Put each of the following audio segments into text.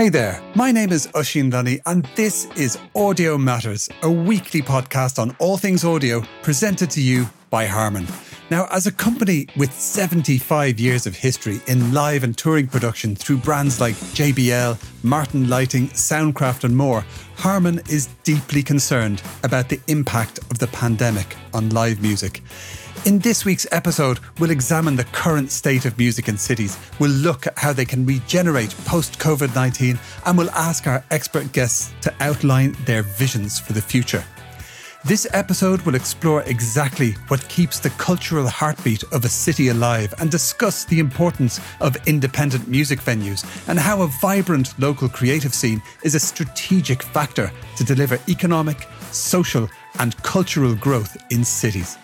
Hey there, my name is Oisín Lunny, and this is Audio Matters, a weekly podcast on all things audio presented to you by Harman. Now, as a company with 75 years of history in live and touring production through brands like JBL, Martin Lighting, Soundcraft, and more, Harman is deeply concerned about the impact of the pandemic on live music. In this week's episode, we'll examine the current state of music in cities. We'll look at how they can regenerate post COVID 19, and we'll ask our expert guests to outline their visions for the future. This episode will explore exactly what keeps the cultural heartbeat of a city alive and discuss the importance of independent music venues and how a vibrant local creative scene is a strategic factor to deliver economic, social, and cultural growth in cities.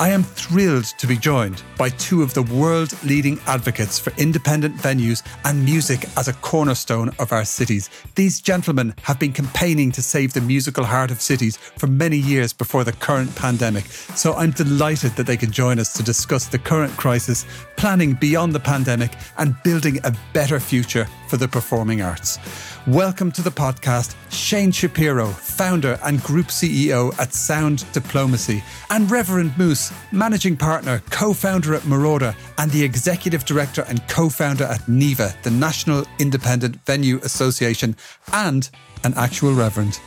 I am thrilled to be joined by two of the world leading advocates for independent venues and music as a cornerstone of our cities. These gentlemen have been campaigning to save the musical heart of cities for many years before the current pandemic. So I'm delighted that they can join us to discuss the current crisis, planning beyond the pandemic, and building a better future for the performing arts. Welcome to the podcast, Shain Shapiro, founder and group CEO at Sound Diplomacy, and Reverend Moose, managing partner, co founder at Marauder, and the executive director and co founder at NIVA, the National Independent Venue Association, and an actual Reverend.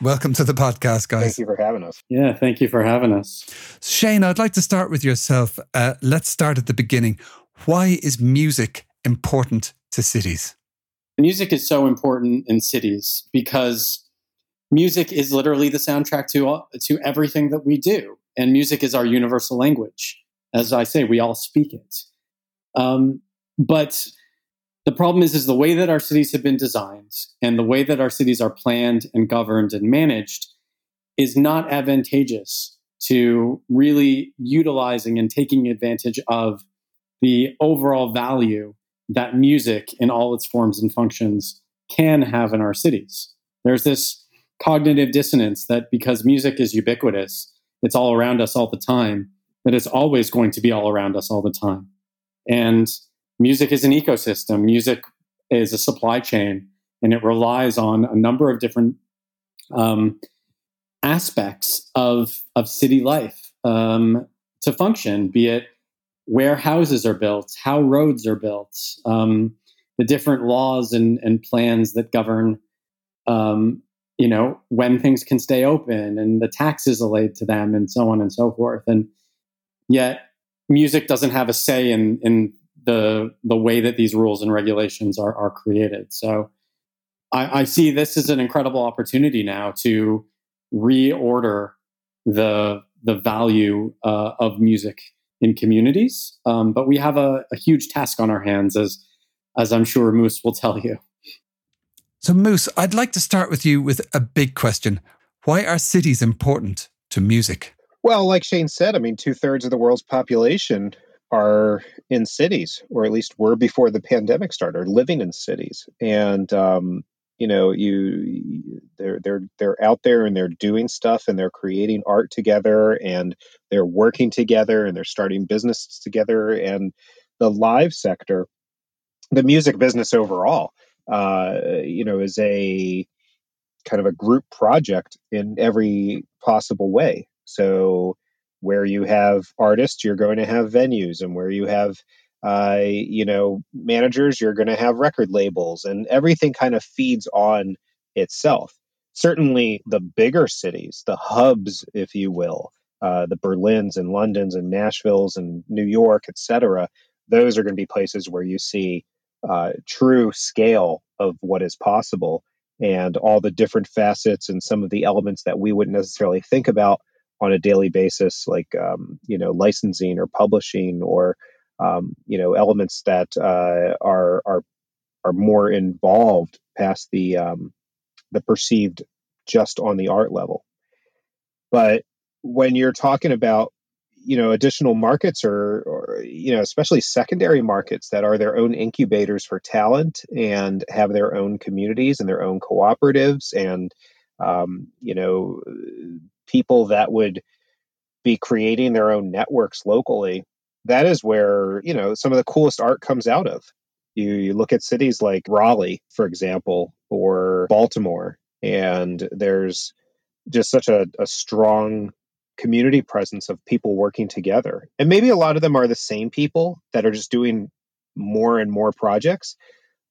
Welcome to the podcast, guys. Thank you for having us. Yeah, thank you for having us. Shain, I'd like to start with yourself. Uh, let's start at the beginning. Why is music important to cities? Music is so important in cities because music is literally the soundtrack to all, to everything that we do, and music is our universal language. As I say, we all speak it. Um, but the problem is, is the way that our cities have been designed and the way that our cities are planned and governed and managed is not advantageous to really utilizing and taking advantage of the overall value that music in all its forms and functions can have in our cities. There's this cognitive dissonance that because music is ubiquitous, it's all around us all the time, that it's always going to be all around us all the time. And music is an ecosystem, music is a supply chain, and it relies on a number of different um, aspects of, of city life um, to function, be it where houses are built, how roads are built, um, the different laws and, and plans that govern, um, you know, when things can stay open and the taxes are laid to them and so on and so forth. And yet music doesn't have a say in, in the, the way that these rules and regulations are, are created. So I, I see this as an incredible opportunity now to reorder the, the value uh, of music in communities. Um, but we have a, a, huge task on our hands, as as I'm sure Moose will tell you. So, Moose, I'd like to start with you with a big question: Why are cities important to music? Well, like Shain said, I mean, two thirds of the world's population are in cities, or at least were before the pandemic started, living in cities, and um, you know you they're they're they're out there and they're doing stuff and they're creating art together and they're working together and they're starting businesses together. And the live sector the music business overall uh, you know is a kind of a group project in every possible way. So where you have artists you're going to have venues and where you have uh, you know, managers, you're going to have record labels, and everything kind of feeds on itself. Certainly, the bigger cities, the hubs, if you will, uh, the Berlins and Londons and Nashvilles and New York, etc. Those are going to be places where you see uh, true scale of what is possible and all the different facets and some of the elements that we wouldn't necessarily think about on a daily basis, like um, you know licensing or publishing or um, you know elements that uh, are are are more involved past the um, the perceived just on the art level. But when you're talking about you know additional markets or, or you know especially secondary markets that are their own incubators for talent and have their own communities and their own cooperatives and um, you know people that would be creating their own networks locally that is where you know some of the coolest art comes out of You, you look at cities like Raleigh, for example, or Baltimore, and there's just such a, a strong community presence of people working together. And maybe a lot of them are the same people that are just doing more and more projects.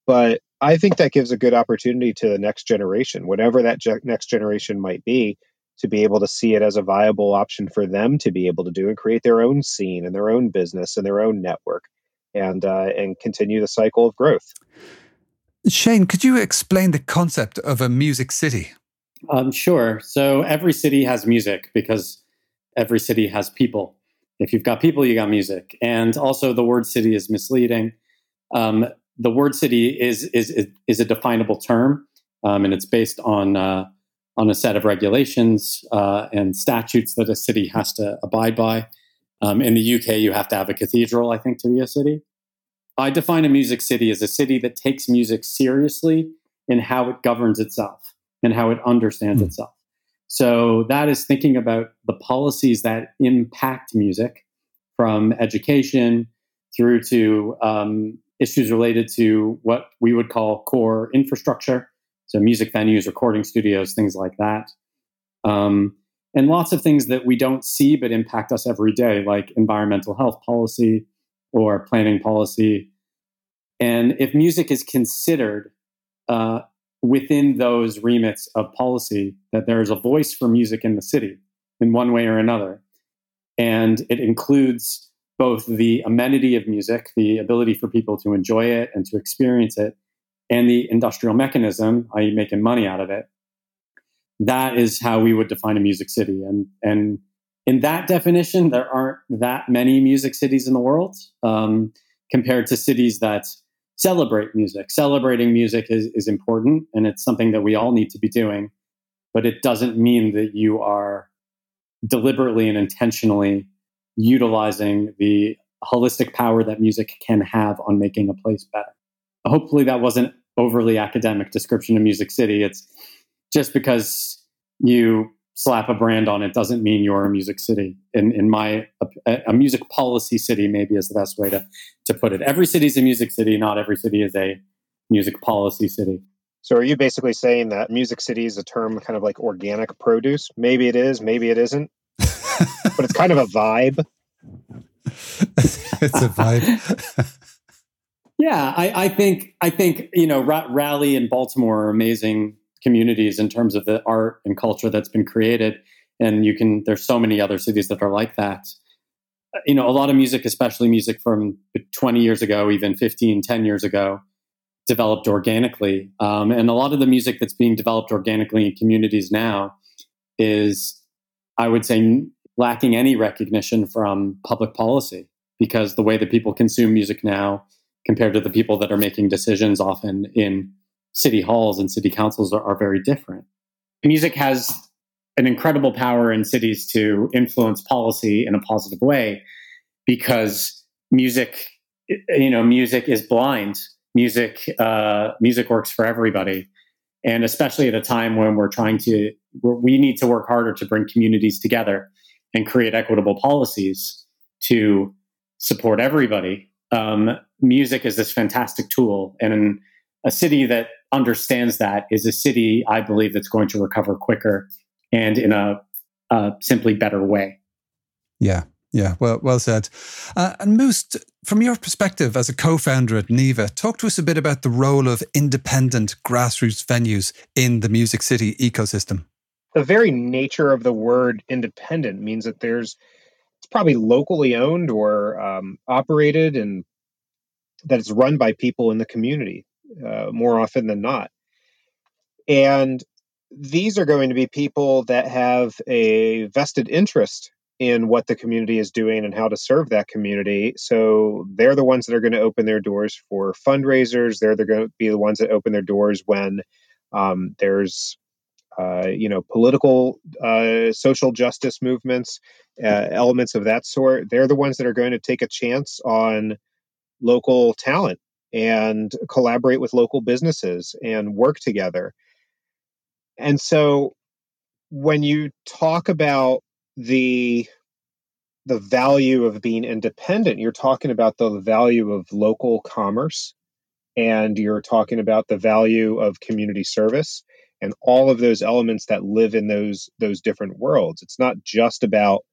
But I think that gives a good opportunity to the next generation, whatever that ge- next generation might be, to be able to see it as a viable option for them to be able to do and create their own scene and their own business and their own network and uh, and continue the cycle of growth. Shain, could you explain the concept of a music city? Um, sure. So every city has music because every city has people. If you've got people, you got music. And also, the word city is misleading. Um, the word city is is is a definable term, um, and it's based on uh, on a set of regulations uh, and statutes that a city has to abide by. Um, in the UK, you have to have a cathedral, I think, to be a city. I define a music city as a city that takes music seriously in how it governs itself and how it understands mm. itself. So that is thinking about the policies that impact music from education through to um, issues related to what we would call core infrastructure. So music venues, recording studios, things like that. Um, and lots of things that we don't see but impact us every day, like environmental health policy or planning policy. And if music is considered uh, within those remits of policy, that there is a voice for music in the city in one way or another, and it includes both the amenity of music, the ability for people to enjoy it and to experience it, and the industrial mechanism, i.e., making money out of it, that is how we would define a music city. And and in that definition, there aren't that many music cities in the world um, compared to cities that celebrate music. Celebrating music is, is important, and it's something that we all need to be doing. But it doesn't mean that you are deliberately and intentionally utilizing the holistic power that music can have on making a place better. Hopefully, that wasn't overly academic description of Music City. It's just because you slap a brand on it doesn't mean you're a music city. In in my a, a, music policy city maybe is the best way to to put it. Every city is a music city. Not every city is a music policy city. So are you basically saying that music city is a term kind of like organic produce? Maybe it is, maybe it isn't. but it's kind of a vibe. it's a vibe. yeah, I, I, think I think you know Raleigh and Baltimore are amazing communities in terms of the art and culture that's been created. And you can, there's so many other cities that are like that. You know, a lot of music, especially music from 20 years ago, even 15, 10 years ago, developed organically. Um, and a lot of the music that's being developed organically in communities now is, I would say, lacking any recognition from public policy because the way that people consume music now compared to the people that are making decisions often in city halls and city councils are, are very different. Music has an incredible power in cities to influence policy in a positive way because music you know music is blind music uh, music works for everybody and especially at a time when we're trying to we need to work harder to bring communities together and create equitable policies to support everybody um, music is this fantastic tool and a city that understands that is a city I believe that's going to recover quicker and in a, a simply better way. Yeah, yeah, well, well said. Uh, and Moose, from your perspective as a co-founder at NIVA, talk to us a bit about the role of independent grassroots venues in the Music City ecosystem. The very nature of the word independent means that there's it's probably locally owned or um, operated, and that it's run by people in the community uh, more often than not. And these are going to be people that have a vested interest in what the community is doing and how to serve that community. So they're the ones that are going to open their doors for fundraisers. They're, they're going to be the ones that open their doors when um, there's uh, you know political uh, social justice movements uh, elements of that sort they're the ones that are going to take a chance on local talent and collaborate with local businesses and work together. And so when you talk about the the value of being independent, you're talking about the value of local commerce and you're talking about the value of community service and all of those elements that live in those those different worlds. It's not just about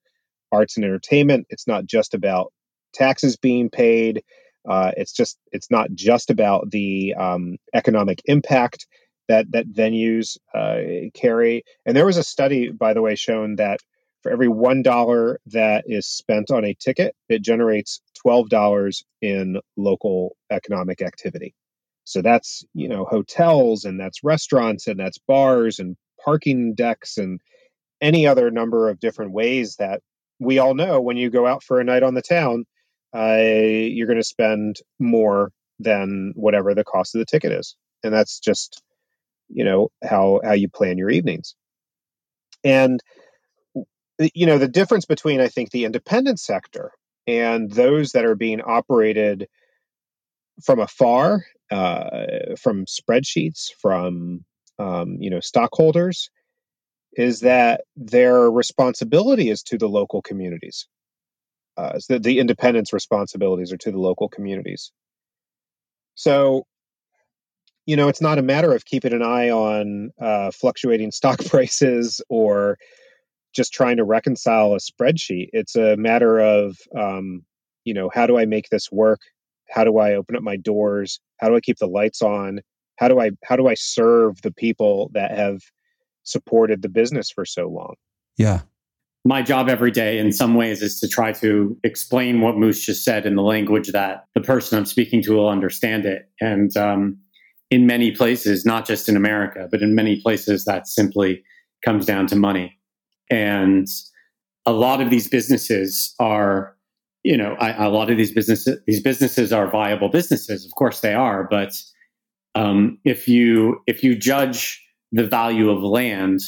arts and entertainment. It's not just about taxes being paid. Uh, it's just it's not just about the um, economic impact that that venues uh, carry. And there was a study, by the way, shown that for every one dollar that is spent on a ticket, it generates twelve dollars in local economic activity. So that's you know hotels and that's restaurants and that's bars and parking decks and any other number of different ways that we all know when you go out for a night on the town, uh, you're going to spend more than whatever the cost of the ticket is, and that's just you know how how you plan your evenings. And you know the difference between I think the independent sector and those that are being operated from afar, uh, from spreadsheets, from um, you know stockholders, is that their responsibility is to the local communities. Uh, so the independence responsibilities are to the local communities. So, you know, it's not a matter of keeping an eye on uh, fluctuating stock prices or just trying to reconcile a spreadsheet. It's a matter of, um, you know, how do I make this work? How do I open up my doors? How do I keep the lights on? How do I how do I serve the people that have supported the business for so long? Yeah. My job every day, in some ways, is to try to explain what Moose just said in the language that the person I'm speaking to will understand it. And um, in many places, not just in America, but in many places, that simply comes down to money. And a lot of these businesses are, you know, I, a lot of these businesses, these businesses are viable businesses. Of course, they are. But um, if you if you judge the value of land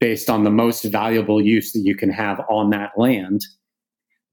based on the most valuable use that you can have on that land,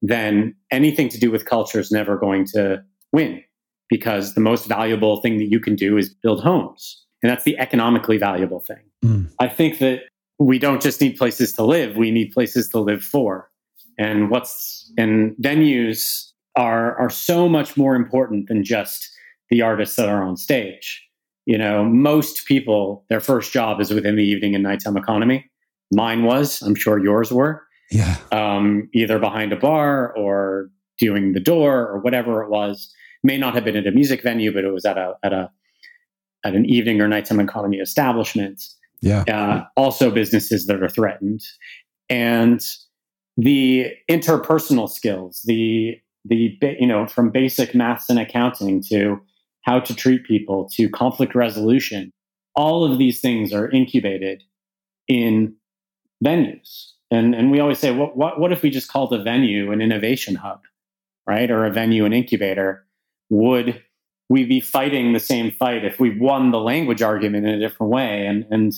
then anything to do with culture is never going to win because the most valuable thing that you can do is build homes. And that's the economically valuable thing. Mm. I think that we don't just need places to live, we need places to live for. And what's and venues are are so much more important than just the artists that are on stage. You know, most people their first job is within the evening and nighttime economy. Mine was, I'm sure yours were. Yeah. Um, either behind a bar or doing the door or whatever it was. May not have been at a music venue, but it was at a at a at an evening or nighttime economy establishment yeah. Uh, also, businesses that are threatened, and the interpersonal skills, the the you know from basic maths and accounting to how to treat people to conflict resolution, all of these things are incubated in venues. And and we always say, what what what if we just called a venue an innovation hub, right, or a venue an incubator? Would we be fighting the same fight if we won the language argument in a different way? And and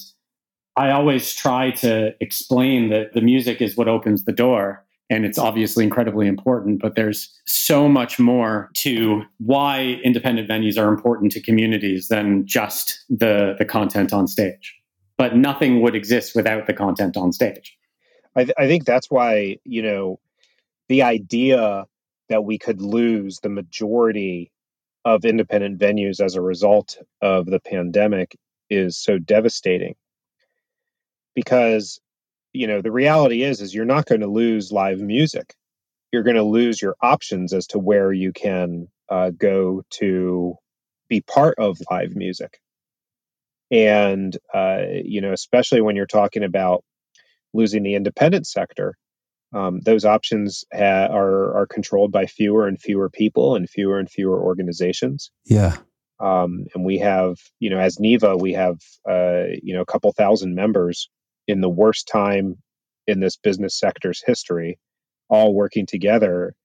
I always try to explain that the music is what opens the door. And it's obviously incredibly important, but there's so much more to why independent venues are important to communities than just the, the content on stage. But nothing would exist without the content on stage. I, th- I think that's why, you know, the idea that we could lose the majority of independent venues as a result of the pandemic is so devastating because you know the reality is is you're not going to lose live music. You're going to lose your options as to where you can uh, go to be part of live music. And uh, you know especially when you're talking about losing the independent sector um, those options ha- are are controlled by fewer and fewer people and fewer and fewer organizations. Yeah. Um, and we have you know as NIVA we have uh, you know a couple thousand members in the worst time in this business sector's history, all working together,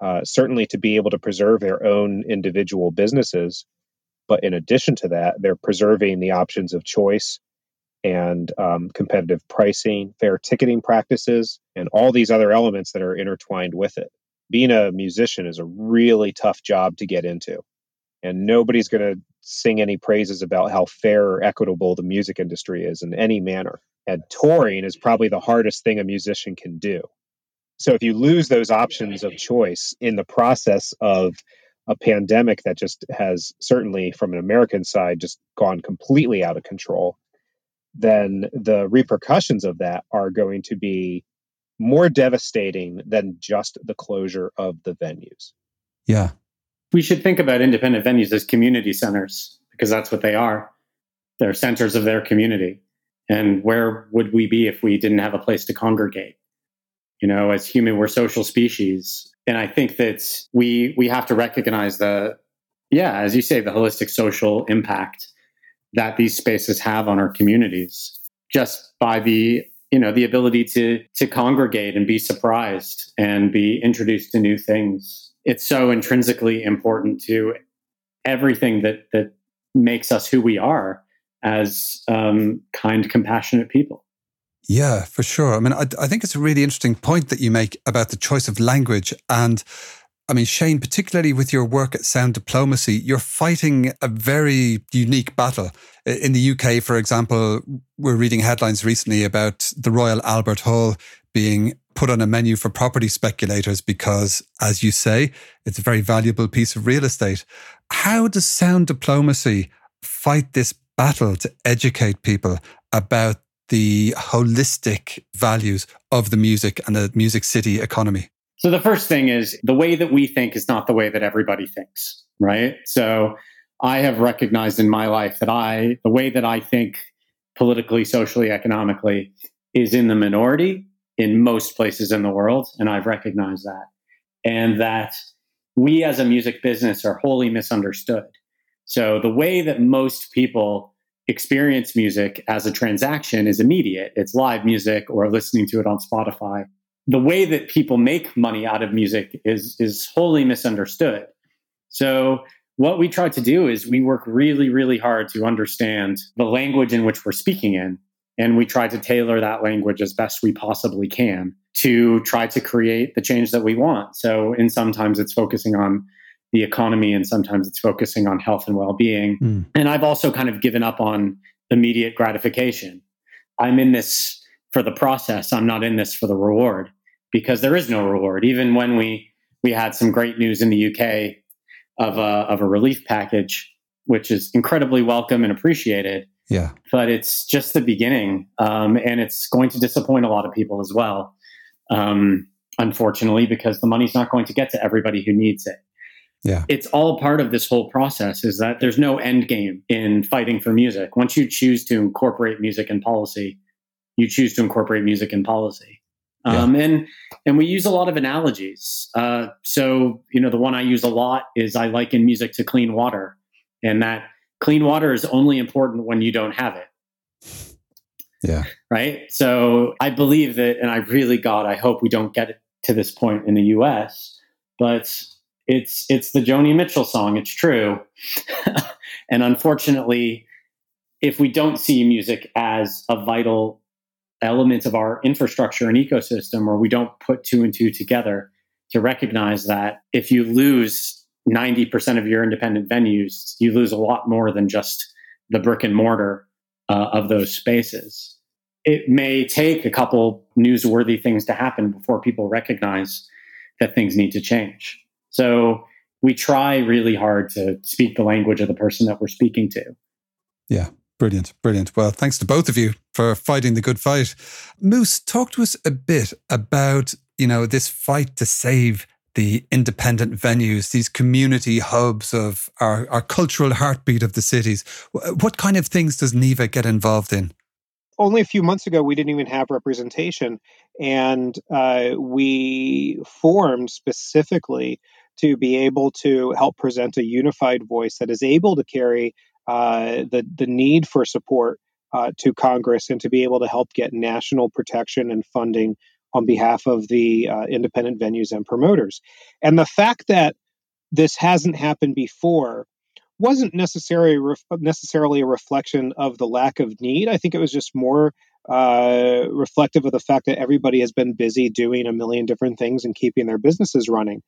uh, certainly to be able to preserve their own individual businesses. But in addition to that, they're preserving the options of choice and um, competitive pricing, fair ticketing practices, and all these other elements that are intertwined with it. Being a musician is a really tough job to get into. And nobody's going to sing any praises about how fair or equitable the music industry is in any manner. And touring is probably the hardest thing a musician can do. So if you lose those options of choice in the process of a pandemic that just has certainly from an American side just gone completely out of control, then the repercussions of that are going to be more devastating than just the closure of the venues. Yeah. We should think about independent venues as community centers because that's what they are. They're centers of their community. And where would we be if we didn't have a place to congregate? You know, as human, we're social species. And I think that we we have to recognize the yeah, as you say, the holistic social impact that these spaces have on our communities just by the you know the ability to to congregate and be surprised and be introduced to new things it's so intrinsically important to everything that that makes us who we are as um, kind compassionate people yeah for sure i mean I, I think it's a really interesting point that you make about the choice of language and I mean, Shain, particularly with your work at Sound Diplomacy, you're fighting a very unique battle. In the UK, for example, we're reading headlines recently about the Royal Albert Hall being put on a menu for property speculators because, as you say, it's a very valuable piece of real estate. How does Sound Diplomacy fight this battle to educate people about the holistic values of the music and the music city economy? So the first thing is the way that we think is not the way that everybody thinks, right? So I have recognized in my life that I, the way that I think politically, socially, economically is in the minority in most places in the world. And I've recognized that. And that we as a music business are wholly misunderstood. So the way that most people experience music as a transaction is immediate. It's live music or listening to it on Spotify the way that people make money out of music is is wholly misunderstood. So what we try to do is we work really really hard to understand the language in which we're speaking in and we try to tailor that language as best we possibly can to try to create the change that we want. So in sometimes it's focusing on the economy and sometimes it's focusing on health and well-being. Mm. And I've also kind of given up on immediate gratification. I'm in this for the process. I'm not in this for the reward because there is no reward. Even when we we had some great news in the UK of a of a relief package, which is incredibly welcome and appreciated. Yeah, but it's just the beginning, um, and it's going to disappoint a lot of people as well. Um, unfortunately, because the money's not going to get to everybody who needs it. Yeah. It's all part of this whole process is that there's no end game in fighting for music. Once you choose to incorporate music in policy, you choose to incorporate music in policy. Um, and and we use a lot of analogies. Uh, so you know, the one I use a lot is I liken music to clean water, and that clean water is only important when you don't have it. Yeah. Right. So I believe that, and I really, God, I hope we don't get to this point in the U.S. But it's it's the Joni Mitchell song. It's true, and unfortunately, if we don't see music as a vital element of our infrastructure and ecosystem where we don't put two and two together to recognize that if you lose 90% of your independent venues, you lose a lot more than just the brick and mortar uh, of those spaces. It may take a couple newsworthy things to happen before people recognize that things need to change. So we try really hard to speak the language of the person that we're speaking to. Yeah. Brilliant, brilliant. Well, thanks to both of you for fighting the good fight. Moose, talk to us a bit about, you know, this fight to save the independent venues, these community hubs of our, our cultural heartbeat of the cities. What kind of things does NIVA get involved in? Only a few months ago, we didn't even have representation, and uh, we formed specifically to be able to help present a unified voice that is able to carry uh, the the need for support uh, to Congress and to be able to help get national protection and funding on behalf of the uh, independent venues and promoters. And the fact that this hasn't happened before wasn't necessarily necessarily a reflection of the lack of need. I think it was just more uh, reflective of the fact that everybody has been busy doing a million different things and keeping their businesses running.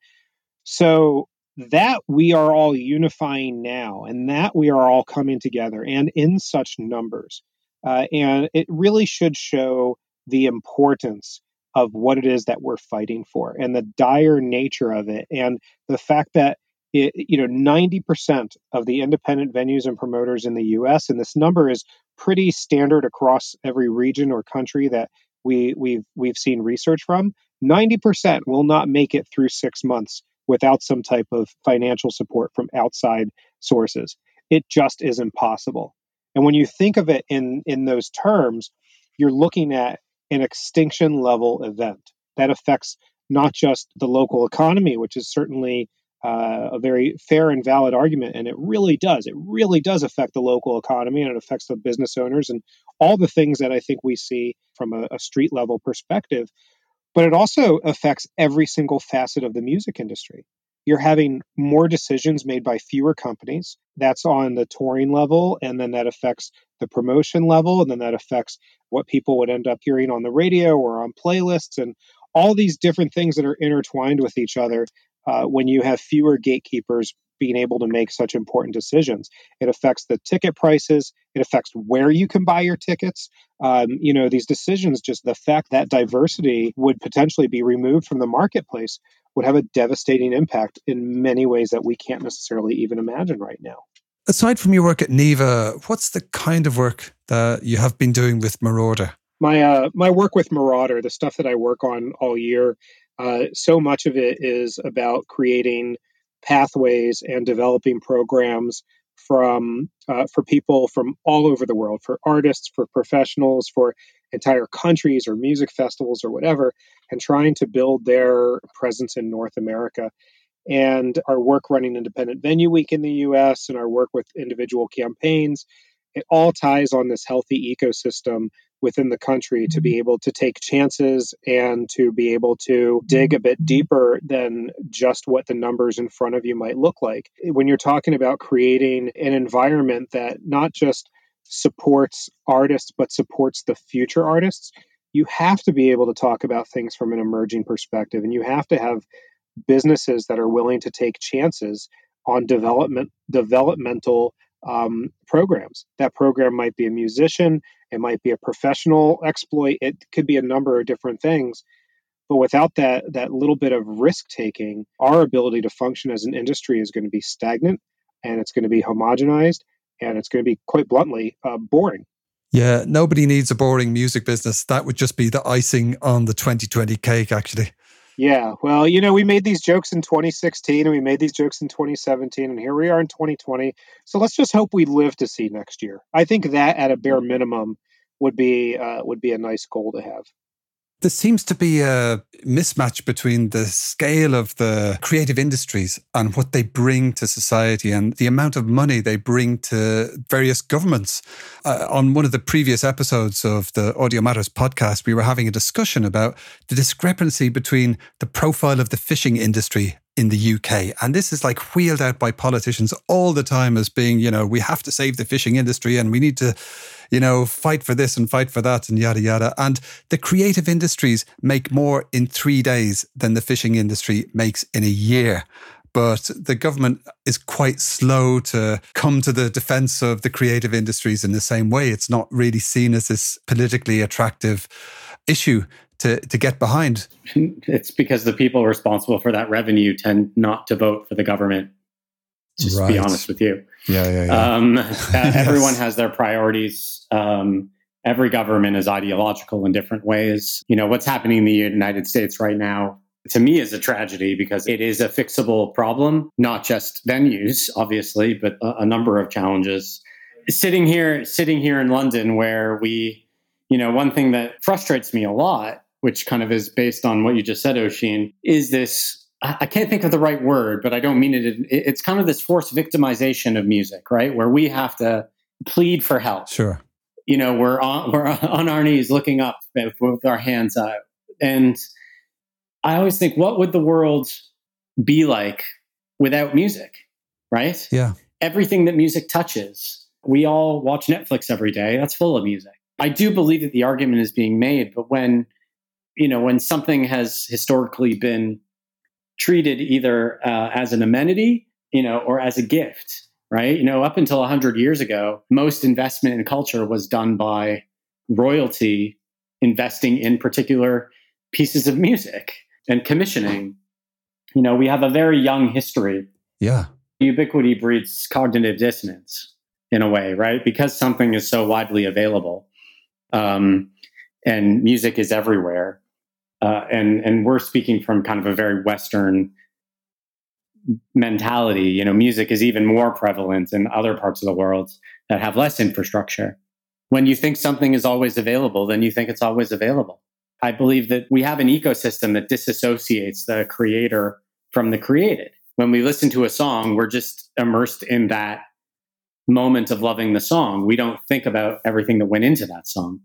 So that we are all unifying now and that we are all coming together and in such numbers. Uh, and it really should show the importance of what it is that we're fighting for and the dire nature of it and the fact that it, you know, 90% of the independent venues and promoters in the US, and this number is pretty standard across every region or country that we, we've, we've seen research from, 90% will not make it through six months without some type of financial support from outside sources. It just is impossible. And when you think of it in, in those terms, you're looking at an extinction level event that affects not just the local economy, which is certainly uh, a very fair and valid argument, and it really does. It really does affect the local economy, and it affects the business owners and all the things that I think we see from a, a street level perspective. But it also affects every single facet of the music industry. You're having more decisions made by fewer companies. That's on the touring level, and then that affects the promotion level, and then that affects what people would end up hearing on the radio or on playlists, and all these different things that are intertwined with each other uh, when you have fewer gatekeepers being able to make such important decisions. It affects the ticket prices. It affects where you can buy your tickets. Um, you know, these decisions, just the fact that diversity would potentially be removed from the marketplace would have a devastating impact in many ways that we can't necessarily even imagine right now. Aside from your work at NIVA, what's the kind of work that you have been doing with Marauder? My uh, my work with Marauder, the stuff that I work on all year, uh, so much of it is about creating pathways and developing programs from uh, for people from all over the world, for artists, for professionals, for entire countries or music festivals or whatever, and trying to build their presence in North America. And our work running Independent Venue Week in the US and our work with individual campaigns, it all ties on this healthy ecosystem within the country to be able to take chances and to be able to dig a bit deeper than just what the numbers in front of you might look like. When you're talking about creating an environment that not just supports artists but supports the future artists, you have to be able to talk about things from an emerging perspective and you have to have businesses that are willing to take chances on development developmental um, programs. That program might be a musician, it might be a professional exploit, it could be a number of different things. But without that that little bit of risk taking, our ability to function as an industry is going to be stagnant, and it's going to be homogenized, and it's going to be quite bluntly uh, boring. Yeah, nobody needs a boring music business. That would just be the icing on the 2020 cake, actually. Yeah, well, you know, we made these jokes in 2016 and we made these jokes in 2017 and here we are in 2020. So let's just hope we live to see next year. I think that at a bare minimum would be uh, would be a nice goal to have. There seems to be a mismatch between the scale of the creative industries and what they bring to society and the amount of money they bring to various governments. Uh, on one of the previous episodes of the Audio Matters podcast, we were having a discussion about the discrepancy between the profile of the fishing industry in the UK. And this is like wheeled out by politicians all the time as being, you know, we have to save the fishing industry and we need to you know, fight for this and fight for that and yada, yada. And the creative industries make more in three days than the fishing industry makes in a year. But the government is quite slow to come to the defense of the creative industries in the same way. It's not really seen as this politically attractive issue to, to get behind. It's because the people responsible for that revenue tend not to vote for the government just right. be honest with you. Yeah, yeah, yeah. Um, yes. Everyone has their priorities. Um, every government is ideological in different ways. You know, what's happening in the United States right now, to me, is a tragedy because it is a fixable problem, not just venues, obviously, but a, a number of challenges. Sitting here, sitting here in London, where we, you know, one thing that frustrates me a lot, which kind of is based on what you just said, Oisín, is this I can't think of the right word, but I don't mean it. It's kind of this forced victimization of music, right? Where we have to plead for help. Sure. You know, we're on, we're on our knees looking up with our hands up. And I always think, what would the world be like without music, right? Yeah. Everything that music touches, we all watch Netflix every day. That's full of music. I do believe that the argument is being made, but when, you know, when something has historically been treated either uh, as an amenity, you know, or as a gift, right? You know, up until 100 years ago, most investment in culture was done by royalty investing in particular pieces of music and commissioning. You know, we have a very young history Yeah. Ubiquity breeds cognitive dissonance in a way, right? Because something is so widely available, um, and music is everywhere, uh, and and we're speaking from kind of a very Western mentality. You know, music is even more prevalent in other parts of the world that have less infrastructure. When you think something is always available, then you think it's always available. I believe that we have an ecosystem that disassociates the creator from the created. When we listen to a song, we're just immersed in that moment of loving the song. We don't think about everything that went into that song.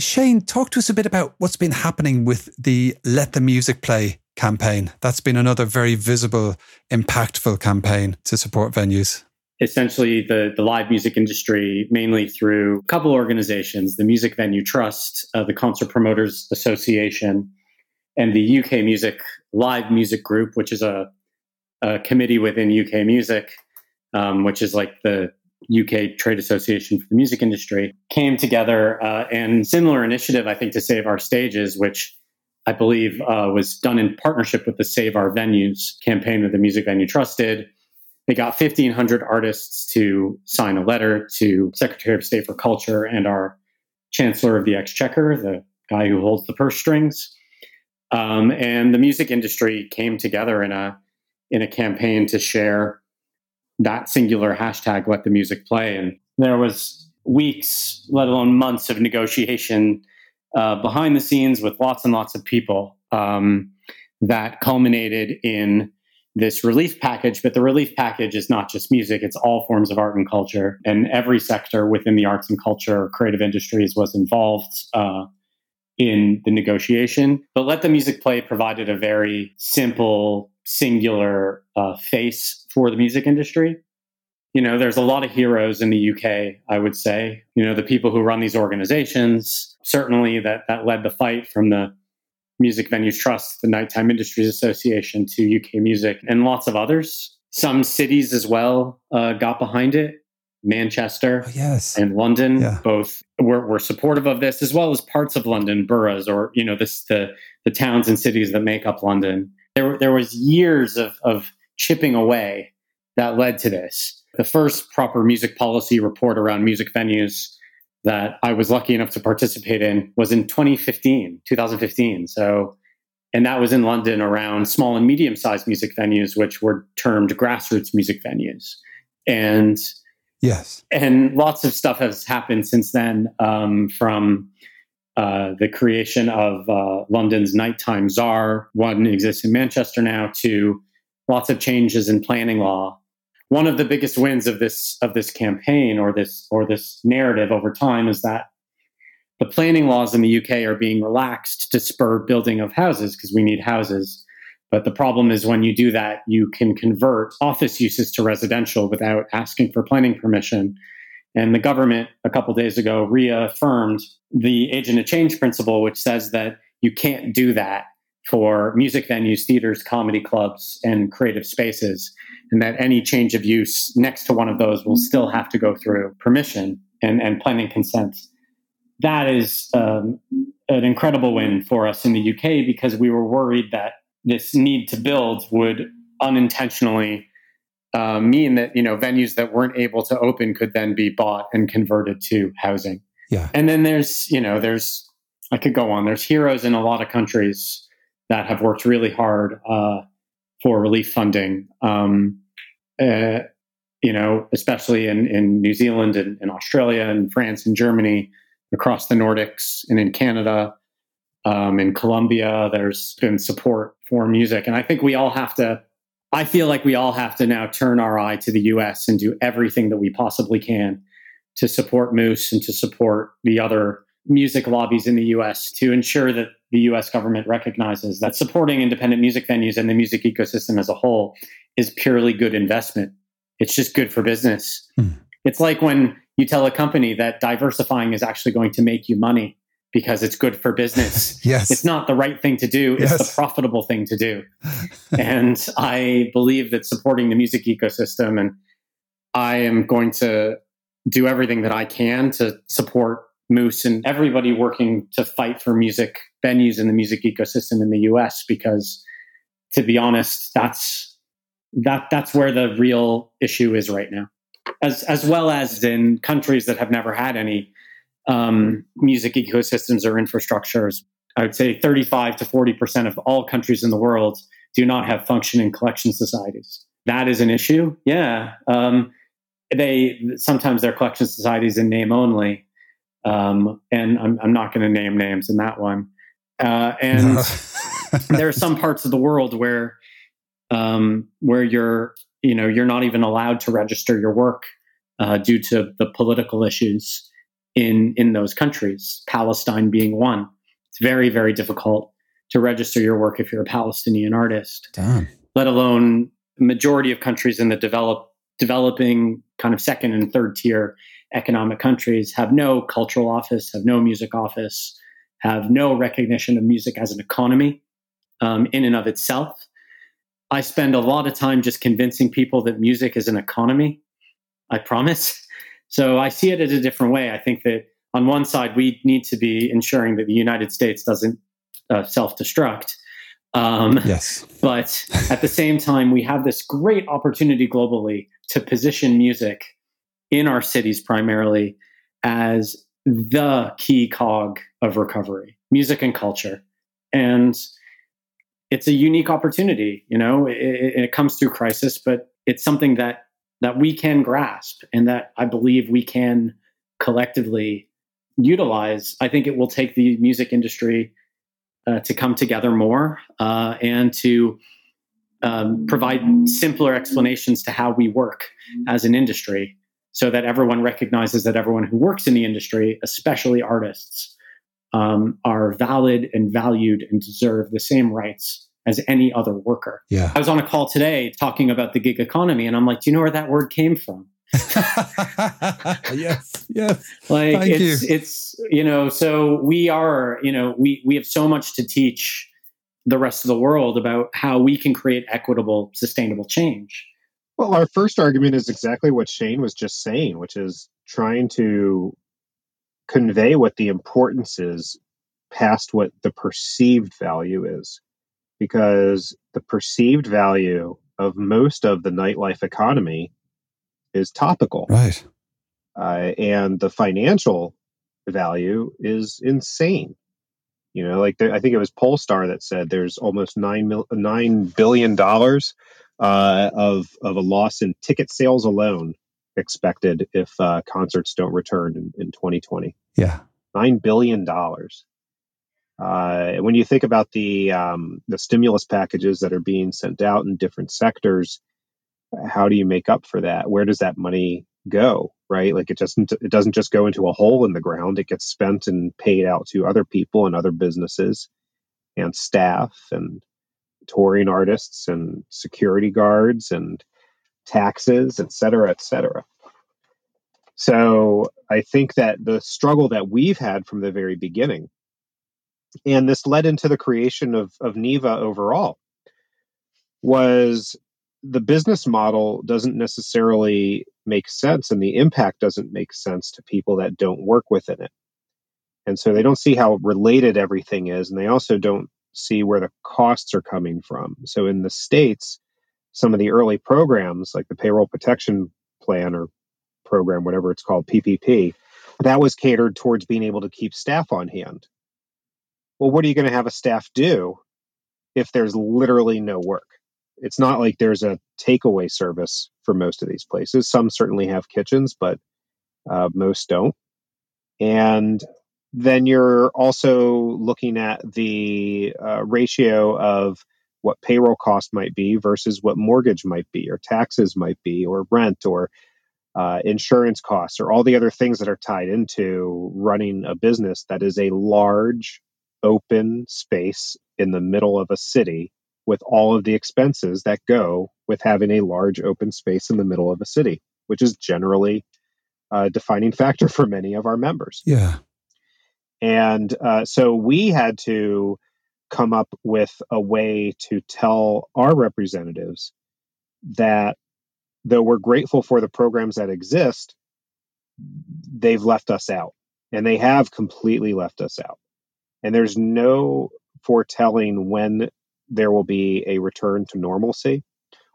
Shain, talk to us a bit about what's been happening with the Let the Music Play campaign. That's been another very visible, impactful campaign to support venues. Essentially, the, the live music industry, mainly through a couple organizations the Music Venue Trust, uh, the Concert Promoters Association, and the UK Music Live Music Group, which is a, a committee within UK Music, um, which is like the UK Trade Association for the music industry, came together uh, and similar initiative, I think, to Save Our Stages, which I believe uh, was done in partnership with the Save Our Venues campaign that the Music Venue Trust did. They got 1,500 artists to sign a letter to Secretary of State for Culture and our Chancellor of the Exchequer, the guy who holds the purse strings. Um, and the music industry came together in a in a campaign to share that singular hashtag let the music play. And there was weeks let alone months of negotiation uh, behind the scenes with lots and lots of people um, that culminated in this relief package. But the relief package is not just music. It's all forms of art and culture. And every sector within the arts and culture creative industries was involved uh, in the negotiation. But let the music play provided a very simple singular uh, face for the music industry. You know, there's a lot of heroes in the UK, I would say. You know, the people who run these organizations, certainly that, that led the fight from the Music Venues Trust, the Nighttime Industries Association to UK Music, and lots of others. Some cities as well uh, got behind it. Manchester oh, yes. and London yeah. both were, were supportive of this, as well as parts of London boroughs, or you know, this the the towns and cities that make up London there, there was years of, of chipping away that led to this. The first proper music policy report around music venues that I was lucky enough to participate in was in 2015, 2015. So, and that was in London around small and medium sized music venues, which were termed grassroots music venues. And yes, and lots of stuff has happened since then um, from uh, the creation of uh, London's nighttime czar. One exists in Manchester now. To lots of changes in planning law. One of the biggest wins of this of this campaign or this or this narrative over time is that the planning laws in the UK are being relaxed to spur building of houses because we need houses. But the problem is when you do that, you can convert office uses to residential without asking for planning permission. And the government a couple days ago reaffirmed the agent of change principle, which says that you can't do that for music venues, theaters, comedy clubs, and creative spaces, and that any change of use next to one of those will still have to go through permission and, and planning consent. That is um, an incredible win for us in the UK because we were worried that this need to build would unintentionally uh, mean that you know venues that weren't able to open could then be bought and converted to housing. Yeah. And then there's you know there's I could go on. There's heroes in a lot of countries that have worked really hard uh, for relief funding. Um, uh, you know, especially in, in New Zealand and, and Australia and France and Germany, across the Nordics and in Canada, um, in Colombia, there's been support for music. And I think we all have to I feel like we all have to now turn our eye to the US and do everything that we possibly can to support Moose and to support the other music lobbies in the US to ensure that the US government recognizes that supporting independent music venues and the music ecosystem as a whole is purely good investment. It's just good for business. Mm. It's like when you tell a company that diversifying is actually going to make you money because it's good for business. yes. It's not the right thing to do, it's yes. the profitable thing to do. and I believe that supporting the music ecosystem and I am going to do everything that I can to support Moose and everybody working to fight for music venues in the music ecosystem in the US because to be honest, that's that that's where the real issue is right now, as as well as in countries that have never had any um, music ecosystems or infrastructures. I would say 35 to 40 percent of all countries in the world do not have functioning collection societies. That is an issue. Yeah, um, they sometimes they're collection societies in name only, um, and I'm, I'm not going to name names in that one. Uh, and there are some parts of the world where um, where you're you know you're not even allowed to register your work uh, due to the political issues in in those countries. Palestine being one. It's very very difficult to register your work if you're a Palestinian artist. Damn. Let alone majority of countries in the develop developing kind of second and third tier economic countries have no cultural office, have no music office, have no recognition of music as an economy um, in and of itself. I spend a lot of time just convincing people that music is an economy. I promise. So I see it as a different way. I think that on one side, we need to be ensuring that the United States doesn't uh, self destruct. Um, yes. But at the same time, we have this great opportunity globally to position music in our cities primarily as the key cog of recovery music and culture. And it's a unique opportunity. You know, it, it, comes through crisis, but it's something that that we can grasp and that I believe we can collectively utilize. I think it will take the music industry uh, to come together more uh, and to um, provide simpler explanations to how we work as an industry so that everyone recognizes that everyone who works in the industry, especially artists, um, are valid and valued and deserve the same rights as any other worker. Yeah. I was on a call today talking about the gig economy, and I'm like, do you know where that word came from? yes, yes. Like Thank it's you. it's you know, so we are, you know, we we have so much to teach the rest of the world about how we can create equitable, sustainable change. Well, our first argument is exactly what Shain was just saying, which is trying to convey what the importance is past what the perceived value is. Because the perceived value of most of the nightlife economy is topical. Right. Uh, and the financial value is insane. You know, like I think it was Pollstar that said there's almost nine mil, nine billion dollars uh, of of a loss in ticket sales alone expected if uh, concerts don't return in, in 2020. Yeah, nine billion dollars. Uh, when you think about the um, the stimulus packages that are being sent out in different sectors, how do you make up for that? Where does that money go? Right, like it just it doesn't just go into a hole in the ground. It gets spent and paid out to other people and other businesses and staff and touring artists and security guards and taxes, et cetera, et cetera. So I think that the struggle that we've had from the very beginning, and this led into the creation of, of NIVA overall, was the business model doesn't necessarily make sense and the impact doesn't make sense to people that don't work within it. And so they don't see how related everything is, and they also don't see where the costs are coming from. So in the States, some of the early programs like the payroll protection plan or program, whatever it's called, PPP, that was catered towards being able to keep staff on hand. Well, what are you going to have a staff do if there's literally no work? It's not like there's a takeaway service for most of these places. Some certainly have kitchens, but uh, most don't. And then you're also looking at the uh, ratio of what payroll cost might be versus what mortgage might be, or taxes might be, or rent, or uh, insurance costs, or all the other things that are tied into running a business that is a large open space in the middle of a city with all of the expenses that go with having a large open space in the middle of a city, which is generally a defining factor for many of our members. Yeah. And uh, so we had to come up with a way to tell our representatives that though we're grateful for the programs that exist, they've left us out and they have completely left us out. And there's no foretelling when there will be a return to normalcy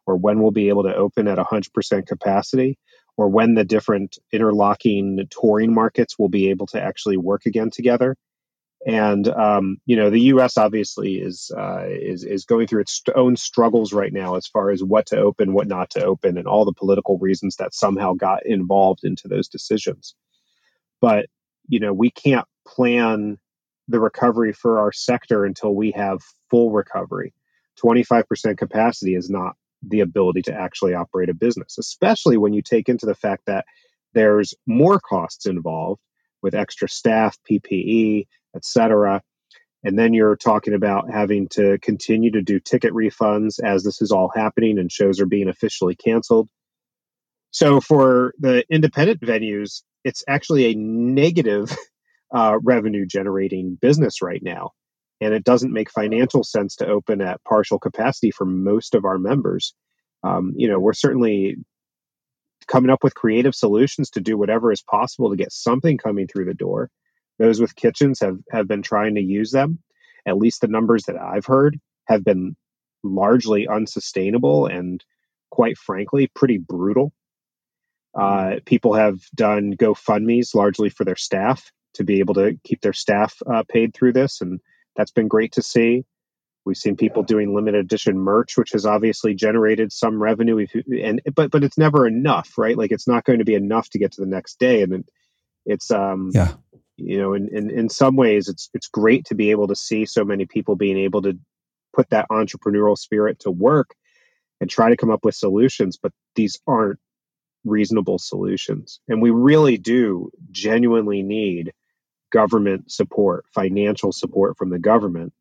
or when we'll be able to open at 100% capacity or when the different interlocking touring markets will be able to actually work again together. And um, you know, the U.S. obviously is uh, is is going through its own struggles right now as far as what to open, what not to open, and all the political reasons that somehow got involved into those decisions. But you know, we can't plan the recovery for our sector until we have full recovery. 25% capacity is not the ability to actually operate a business, especially when you take into the fact that there's more costs involved with extra staff, PPE, etc. And then you're talking about having to continue to do ticket refunds as this is all happening and shows are being officially canceled. So for the independent venues, it's actually a negative uh, revenue generating business right now. And it doesn't make financial sense to open at partial capacity for most of our members. Um, you know, we're certainly coming up with creative solutions to do whatever is possible to get something coming through the door. Those with kitchens have, have been trying to use them. At least the numbers that I've heard have been largely unsustainable and, quite frankly, pretty brutal. Uh, people have done GoFundMe's largely for their staff to be able to keep their staff uh, paid through this, and that's been great to see. We've seen people doing limited edition merch, which has obviously generated some revenue, and but but it's never enough, right? Like it's not going to be enough to get to the next day, and it's um yeah, you know, in, in in some ways, it's it's great to be able to see so many people being able to put that entrepreneurial spirit to work and try to come up with solutions, but these aren't reasonable solutions, and we really do genuinely need government support, financial support from the government.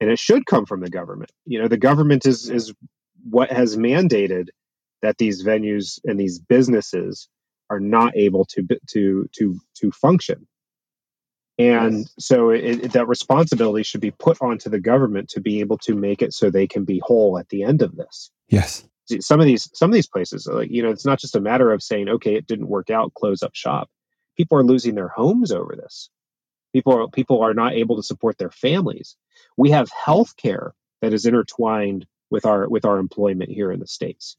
And it should come from the government. You know, the government is is what has mandated that these venues and these businesses are not able to to to to function. And yes. so it, it, that responsibility should be put onto the government to be able to make it so they can be whole at the end of this. Yes. Some of these some of these places, like you know, it's not just a matter of saying, okay, it didn't work out, close up shop people are losing their homes over this. People are, people are not able to support their families. We have health care that is intertwined with our with our employment here in the states.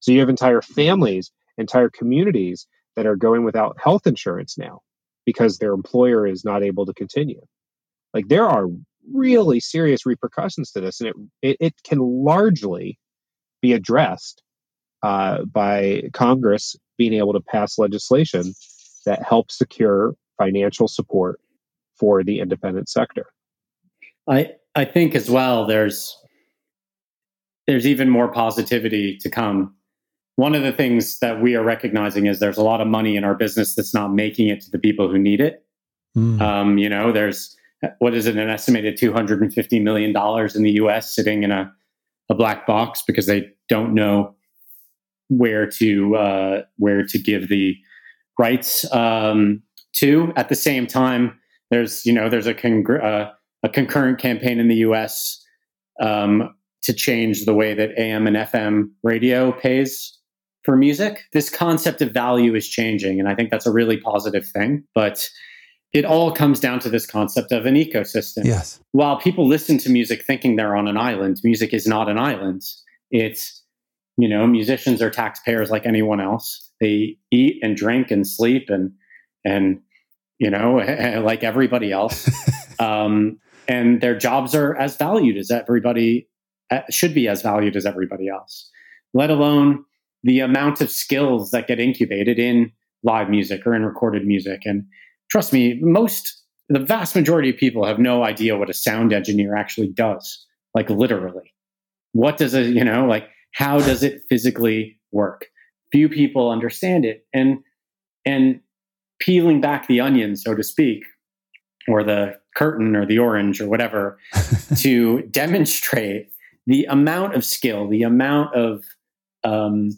So you have entire families, entire communities that are going without health insurance now because their employer is not able to continue. Like there are really serious repercussions to this, and it it, it can largely be addressed uh, by Congress being able to pass legislation that help secure financial support for the independent sector. I I think as well there's there's even more positivity to come. One of the things that we are recognizing is there's a lot of money in our business that's not making it to the people who need it. Mm. Um, you know, there's what is it, an estimated $250 million in the US sitting in a, a black box because they don't know where to uh, where to give the rights um, to. At the same time, there's you know there's a congr- uh, a concurrent campaign in the U.S. Um, to change the way that AM and FM radio pays for music. This concept of value is changing, and I think that's a really positive thing. But it all comes down to this concept of an ecosystem. Yes. While people listen to music thinking they're on an island, music is not an island. It's you know, musicians are taxpayers like anyone else. They eat and drink and sleep and and you know, like everybody else. um, and their jobs are as valued as everybody uh, should be as valued as everybody else. Let alone the amount of skills that get incubated in live music or in recorded music. And trust me, most the vast majority of people have no idea what a sound engineer actually does. Like literally, what does a you know like how does it physically work? Few people understand it. And and peeling back the onion, so to speak, or the curtain or the orange or whatever, to demonstrate the amount of skill, the amount of um,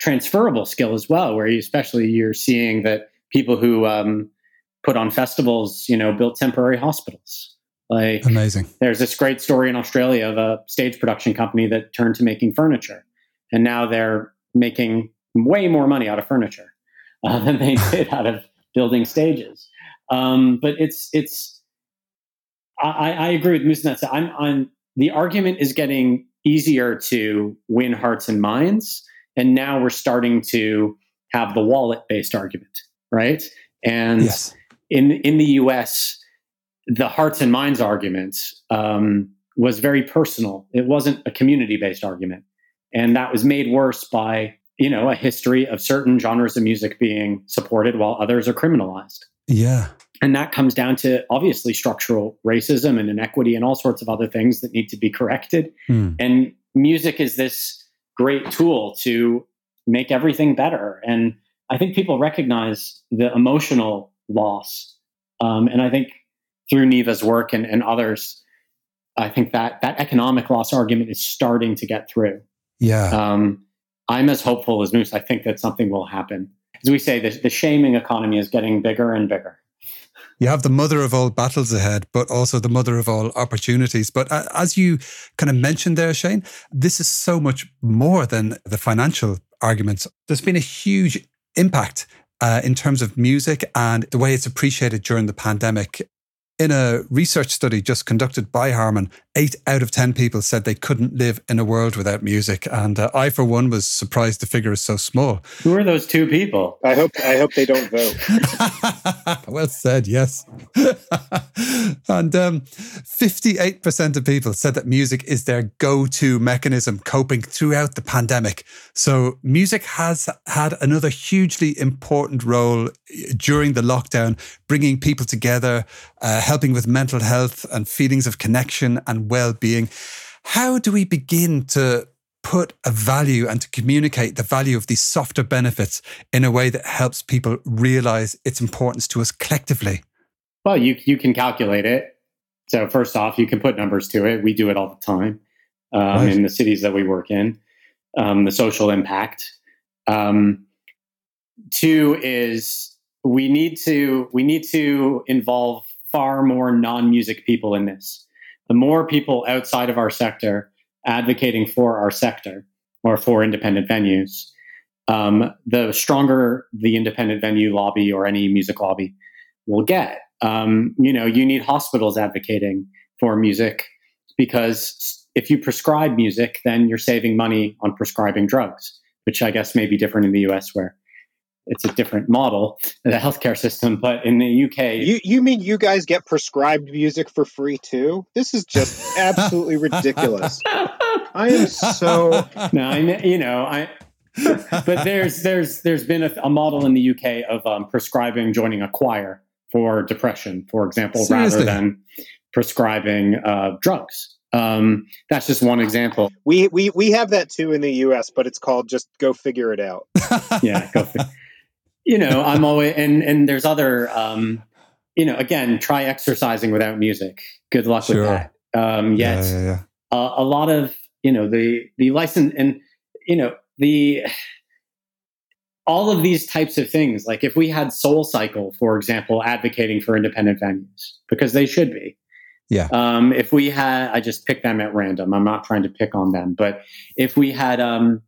transferable skill as well, where you, especially you're seeing that people who um, put on festivals, you know, built temporary hospitals. Like amazing. There's this great story in Australia of a stage production company that turned to making furniture, and now they're making way more money out of furniture uh, than they did out of building stages. Um, but it's it's I, I agree with Moose. I'm, I'm the argument is getting easier to win hearts and minds. And now we're starting to have the wallet based argument, right? And yes. in in the U.S., the hearts and minds argument um, was very personal. It wasn't a community based argument, and that was made worse by you know a history of certain genres of music being supported while others are criminalized. Yeah. And that comes down to obviously structural racism and inequity and all sorts of other things that need to be corrected. Mm. And music is this great tool to make everything better. And I think people recognize the emotional loss. Um, and I think through NIVA's work and, and others, I think that that economic loss argument is starting to get through. Yeah. Um, I'm as hopeful as Moose. I think that something will happen. As we say, the, the shaming economy is getting bigger and bigger you have the mother of all battles ahead, but also the mother of all opportunities. But uh, as you kind of mentioned there, Shain, this is so much more than the financial arguments. There's been a huge impact uh, in terms of music and the way it's appreciated during the pandemic. In a research study just conducted by Harman, eight out of 10 people said they couldn't live in a world without music. And uh, I, for one, was surprised the figure is so small. Who are those two people? I hope, I hope they don't vote. well said, yes. and um, 58% of people said that music is their go to mechanism coping throughout the pandemic. So music has had another hugely important role during the lockdown, bringing people together, uh, helping with mental health and feelings of connection and well being. How do we begin to put a value and to communicate the value of these softer benefits in a way that helps people realize its importance to us collectively? Well, you, you can calculate it. So, first off, you can put numbers to it. We do it all the time um, right. in the cities that we work in, um, the social impact. Um, two is we need to we need to involve far more non-music people in this. The more people outside of our sector advocating for our sector or for independent venues, um, the stronger the independent venue lobby or any music lobby will get. Um, you know, you need hospitals advocating for music because if you prescribe music, then you're saving money on prescribing drugs, which I guess may be different in the US where it's a different model, the healthcare system. But in the UK, you you mean you guys get prescribed music for free too? This is just absolutely ridiculous. I am so no, I you know I. but there's there's there's been a, a model in the UK of um, prescribing joining a choir for depression, for example, Seriously? rather than prescribing uh, drugs. Um, that's just one example. We we we have that too in the U.S., but it's called just go figure it out. yeah, go. Fi- you know, I'm always and and there's other um, you know, again, try exercising without music. Good luck sure. with that. Um, yet, yeah, yeah, yeah. Uh, a lot of you know the the license and you know the all of these types of things. Like if we had Soul Cycle, for example, advocating for independent venues because they should be. Yeah. Um, if we had, I just pick them at random. I'm not trying to pick on them, but if we had um,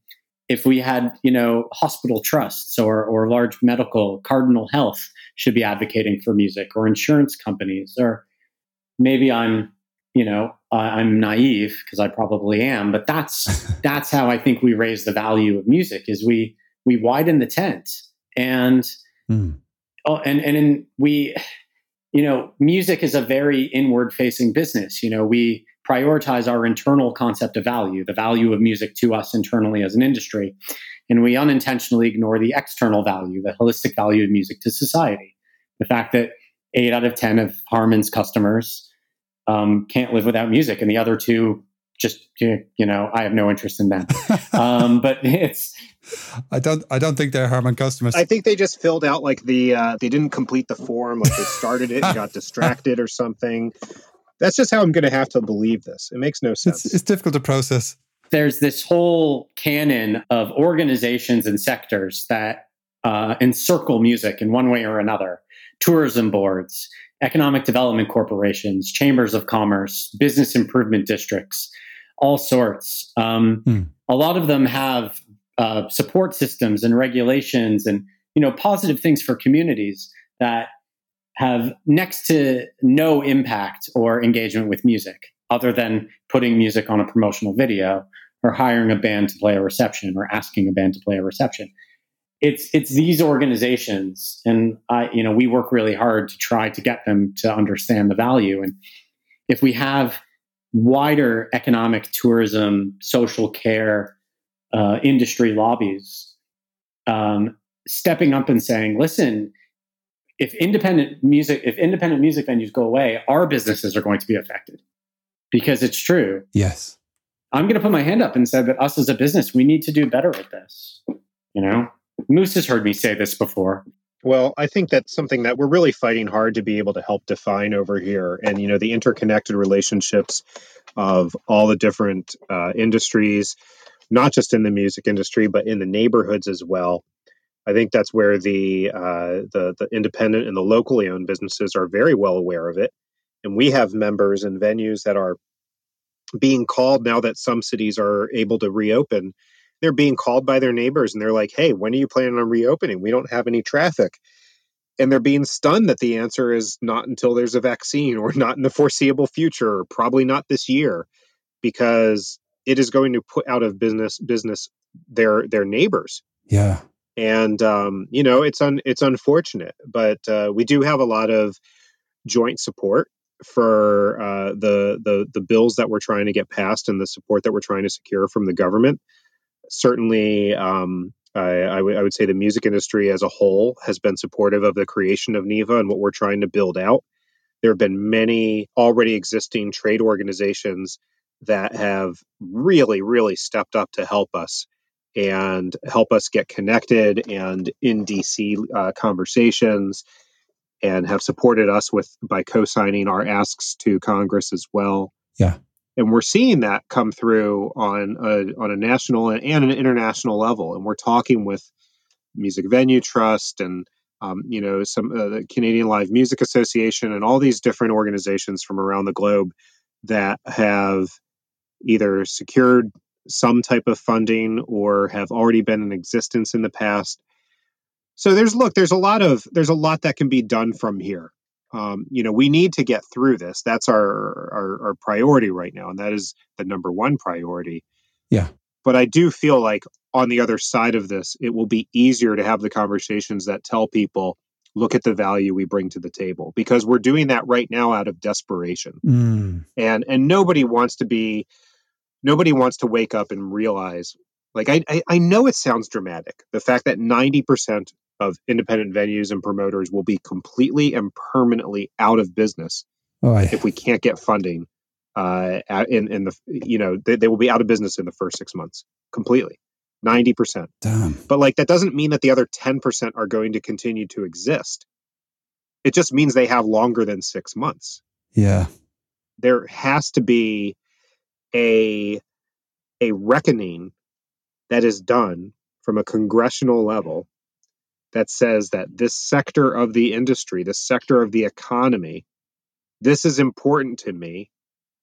if we had you know hospital trusts or or large medical cardinal health should be advocating for music or insurance companies or maybe i'm you know i'm naive because i probably am but that's that's how i think we raise the value of music is we we widen the tent and mm. oh and and in, we you know music is a very inward facing business you know we prioritize our internal concept of value, the value of music to us internally as an industry. And we unintentionally ignore the external value, the holistic value of music to society. The fact that eight out of 10 of Harman's customers um, can't live without music, and the other two just you know I have no interest in them. um, but it's I don't I don't think they're Harman customers. I think they just filled out like the uh, they didn't complete the form, like they started it and got distracted or something. That's just how I'm going to have to believe this. It makes no sense. It's, it's difficult to process. There's this whole canon of organizations and sectors that uh, encircle music in one way or another tourism boards, economic development corporations, chambers of commerce, business improvement districts, all sorts. Um, hmm. A lot of them have uh, support systems and regulations and you know positive things for communities that have next to no impact or engagement with music. other than putting music on a promotional video or hiring a band to play a reception or asking a band to play a reception. It's it's these organizations, and I you know we work really hard to try to get them to understand the value. And if we have wider economic, tourism, social care, uh, industry lobbies um, stepping up and saying, "Listen, if independent music if independent music venues go away, our businesses are going to be affected." Because it's true. Yes. I'm going to put my hand up and say that us as a business, we need to do better at this. You know, Moose has heard me say this before. Well, I think that's something that we're really fighting hard to be able to help define over here. And, you know, the interconnected relationships of all the different uh, industries, not just in the music industry, but in the neighborhoods as well. I think that's where the, uh, the the independent and the locally owned businesses are very well aware of it, and we have members and venues that are being called now that some cities are able to reopen. They're being called by their neighbors and they're like, hey, when are you planning on reopening? We don't have any traffic. And they're being stunned that the answer is not until there's a vaccine or not in the foreseeable future, or probably not this year, because it is going to put out of business business their their neighbors. Yeah. And um, you know, it's un it's unfortunate, but uh, we do have a lot of joint support for uh, the the the bills that we're trying to get passed and the support that we're trying to secure from the government. Certainly, um, I, I, w- I would say the music industry as a whole has been supportive of the creation of NIVA and what we're trying to build out. There have been many already existing trade organizations that have really, really stepped up to help us and help us get connected and in DC uh, conversations and have supported us with by co-signing our asks to Congress as well. Yeah. And we're seeing that come through on a, on a national and, and an international level. And we're talking with Music Venue Trust and um, you know some uh, the Canadian Live Music Association and all these different organizations from around the globe that have either secured some type of funding or have already been in existence in the past. So there's look there's a lot of there's a lot that can be done from here. Um, you know we need to get through this. That's our, our our priority right now and that is the number one priority. Yeah. But i do feel like on the other side of this it will be easier to have the conversations that tell people look at the value we bring to the table because we're doing that right now out of desperation. Mm. and and nobody wants to be nobody wants to wake up and realize like I, I, I know it sounds dramatic the fact that 90% of independent venues and promoters will be completely and permanently out of business oh, yeah. if we can't get funding uh, in in the you know they, they will be out of business in the first six months completely 90% Damn. but like that doesn't mean that the other 10% are going to continue to exist it just means they have longer than six months yeah there has to be a a reckoning that is done from a congressional level that says that this sector of the industry, this sector of the economy, this is important to me.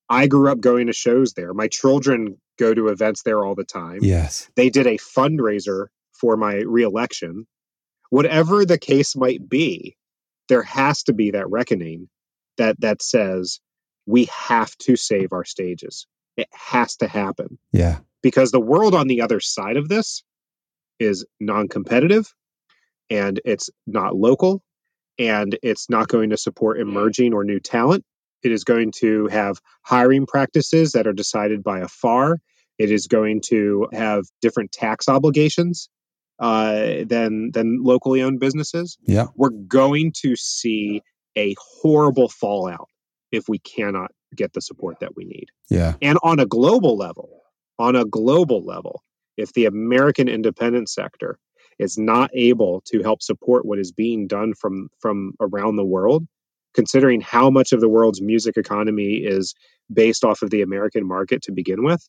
I grew up going to shows there. My children go to events there all the time. Yes. They did a fundraiser for my reelection. Whatever the case might be, there has to be that reckoning that that says we have to save our stages. It has to happen. Yeah. Because the world on the other side of this is non-competitive and it's not local and it's not going to support emerging or new talent. It is going to have hiring practices that are decided by a FAR. It is going to have different tax obligations uh, than than locally owned businesses. Yeah, we're going to see a horrible fallout if we cannot get the support that we need. Yeah, and on a global level, on a global level, if the American independent sector is not able to help support what is being done from from around the world considering how much of the world's music economy is based off of the american market to begin with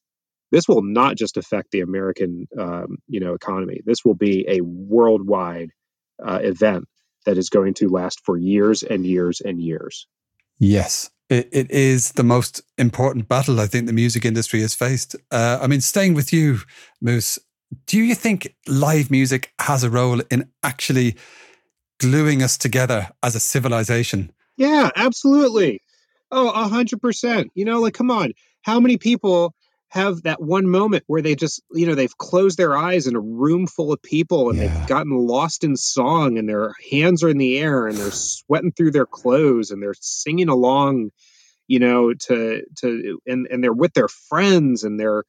this will not just affect the american um, you know economy. This will be a worldwide uh, event that is going to last for years and years and years yes it, it is the most important battle I think the music industry has faced. Uh, I mean, staying with you, Moose, do you think live music has a role in actually gluing us together as a civilization? Yeah, absolutely. Oh, a hundred percent. You know, like, come on. How many people have that one moment where they just, you know, they've closed their eyes in a room full of people and yeah. they've gotten lost in song and their hands are in the air and they're sweating through their clothes and they're singing along, you know, to to and and they're with their friends and they're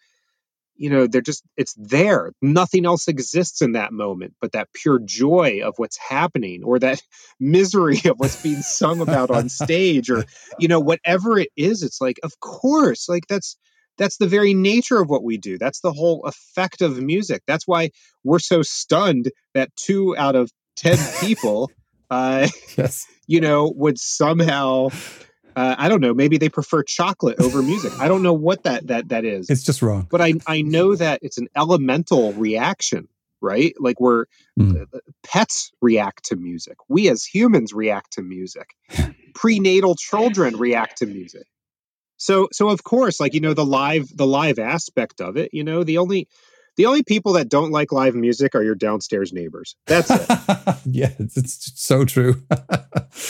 you know they're just it's there nothing else exists in that moment but that pure joy of what's happening or that misery of what's being sung about on stage or you know whatever it is it's like of course like that's that's the very nature of what we do that's the whole effect of music that's why we're so stunned that two out of 10 people uh yes. you know would somehow uh, I don't know. Maybe they prefer chocolate over music. I don't know what that that that is. It's just wrong. But I I know that it's an elemental reaction, right? Like we're mm. pets react to music. We as humans react to music. Prenatal children react to music. So so of course, like you know the live the live aspect of it. You know the only the only people that don't like live music are your downstairs neighbors. That's it. yeah, it's so true.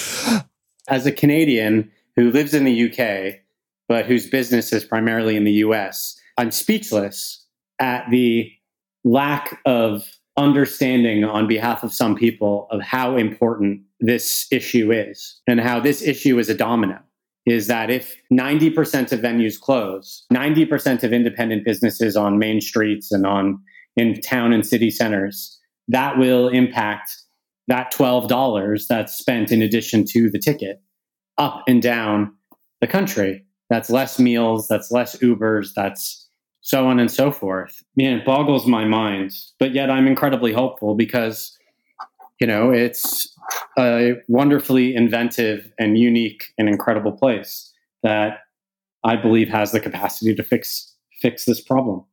As a Canadian, who lives in the UK, but whose business is primarily in the US. I'm speechless at the lack of understanding on behalf of some people of how important this issue is and how this issue is a domino. Is that if 90% of venues close, 90% of independent businesses on main streets and on in town and city centers, that will impact that $12 that's spent in addition to the ticket up and down the country. That's less meals, that's less Ubers, that's so on and so forth. Man, it boggles my mind. But yet I'm incredibly hopeful because, you know, it's a wonderfully inventive and unique and incredible place that I believe has the capacity to fix fix this problem.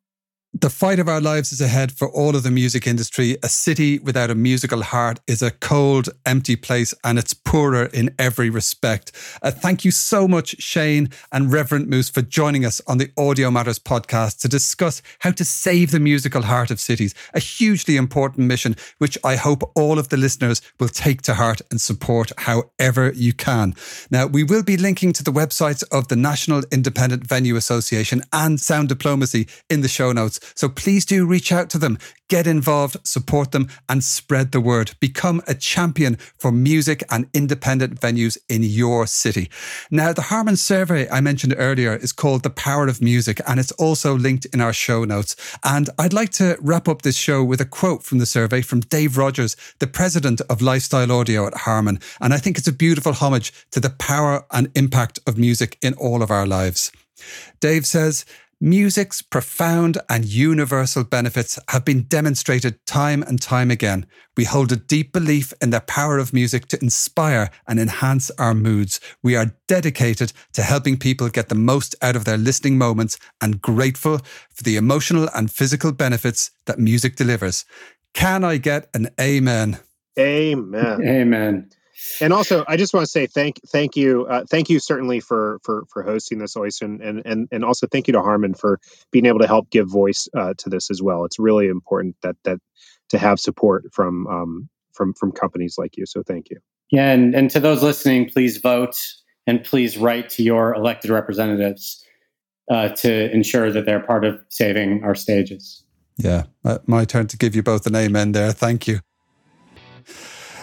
The fight of our lives is ahead for all of the music industry. A city without a musical heart is a cold, empty place, and it's poorer in every respect. Uh, thank you so much, Shain and Reverend Moose, for joining us on the Audio Matters podcast to discuss how to save the musical heart of cities. A hugely important mission, which I hope all of the listeners will take to heart and support however you can. Now, we will be linking to the websites of the National Independent Venue Association and Sound Diplomacy in the show notes. So please do reach out to them, get involved, support them, and spread the word. Become a champion for music and independent venues in your city. Now, the Harman survey I mentioned earlier is called The Power of Music, and it's also linked in our show notes. And I'd like to wrap up this show with a quote from the survey from Dave Rogers, the president of Lifestyle Audio at Harman. And I think it's a beautiful homage to the power and impact of music in all of our lives. Dave says, Music's profound and universal benefits have been demonstrated time and time again. We hold a deep belief in the power of music to inspire and enhance our moods. We are dedicated to helping people get the most out of their listening moments and grateful for the emotional and physical benefits that music delivers. Can I get an amen? Amen. Amen and also i just want to say thank thank you uh, thank you certainly for for for hosting this Oisín and and and also thank you to Harman for being able to help give voice uh, to this as well. It's really important that that to have support from um, from from companies like you so thank you. Yeah and, and to those listening please vote and please write to your elected representatives uh, to ensure that they're part of saving our stages. Yeah uh, my turn to give you both an amen there. Thank you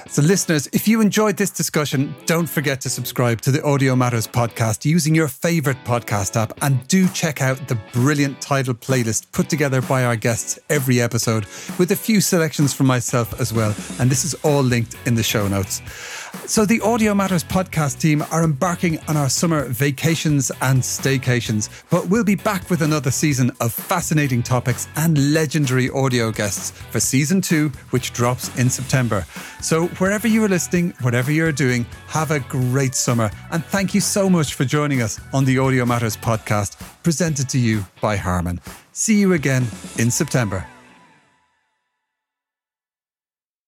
so, listeners, if you enjoyed this discussion, don't forget to subscribe to the Audio Matters podcast using your favorite podcast app and do check out the brilliant title playlist put together by our guests every episode with a few selections from myself as well. And this is all linked in the show notes. So, the Audio Matters podcast team are embarking on our summer vacations and staycations, but we'll be back with another season of fascinating topics and legendary audio guests for season two, which drops in September. So, wherever you are listening, whatever you're doing, have a great summer. And thank you so much for joining us on the Audio Matters podcast, presented to you by Harman. See you again in September.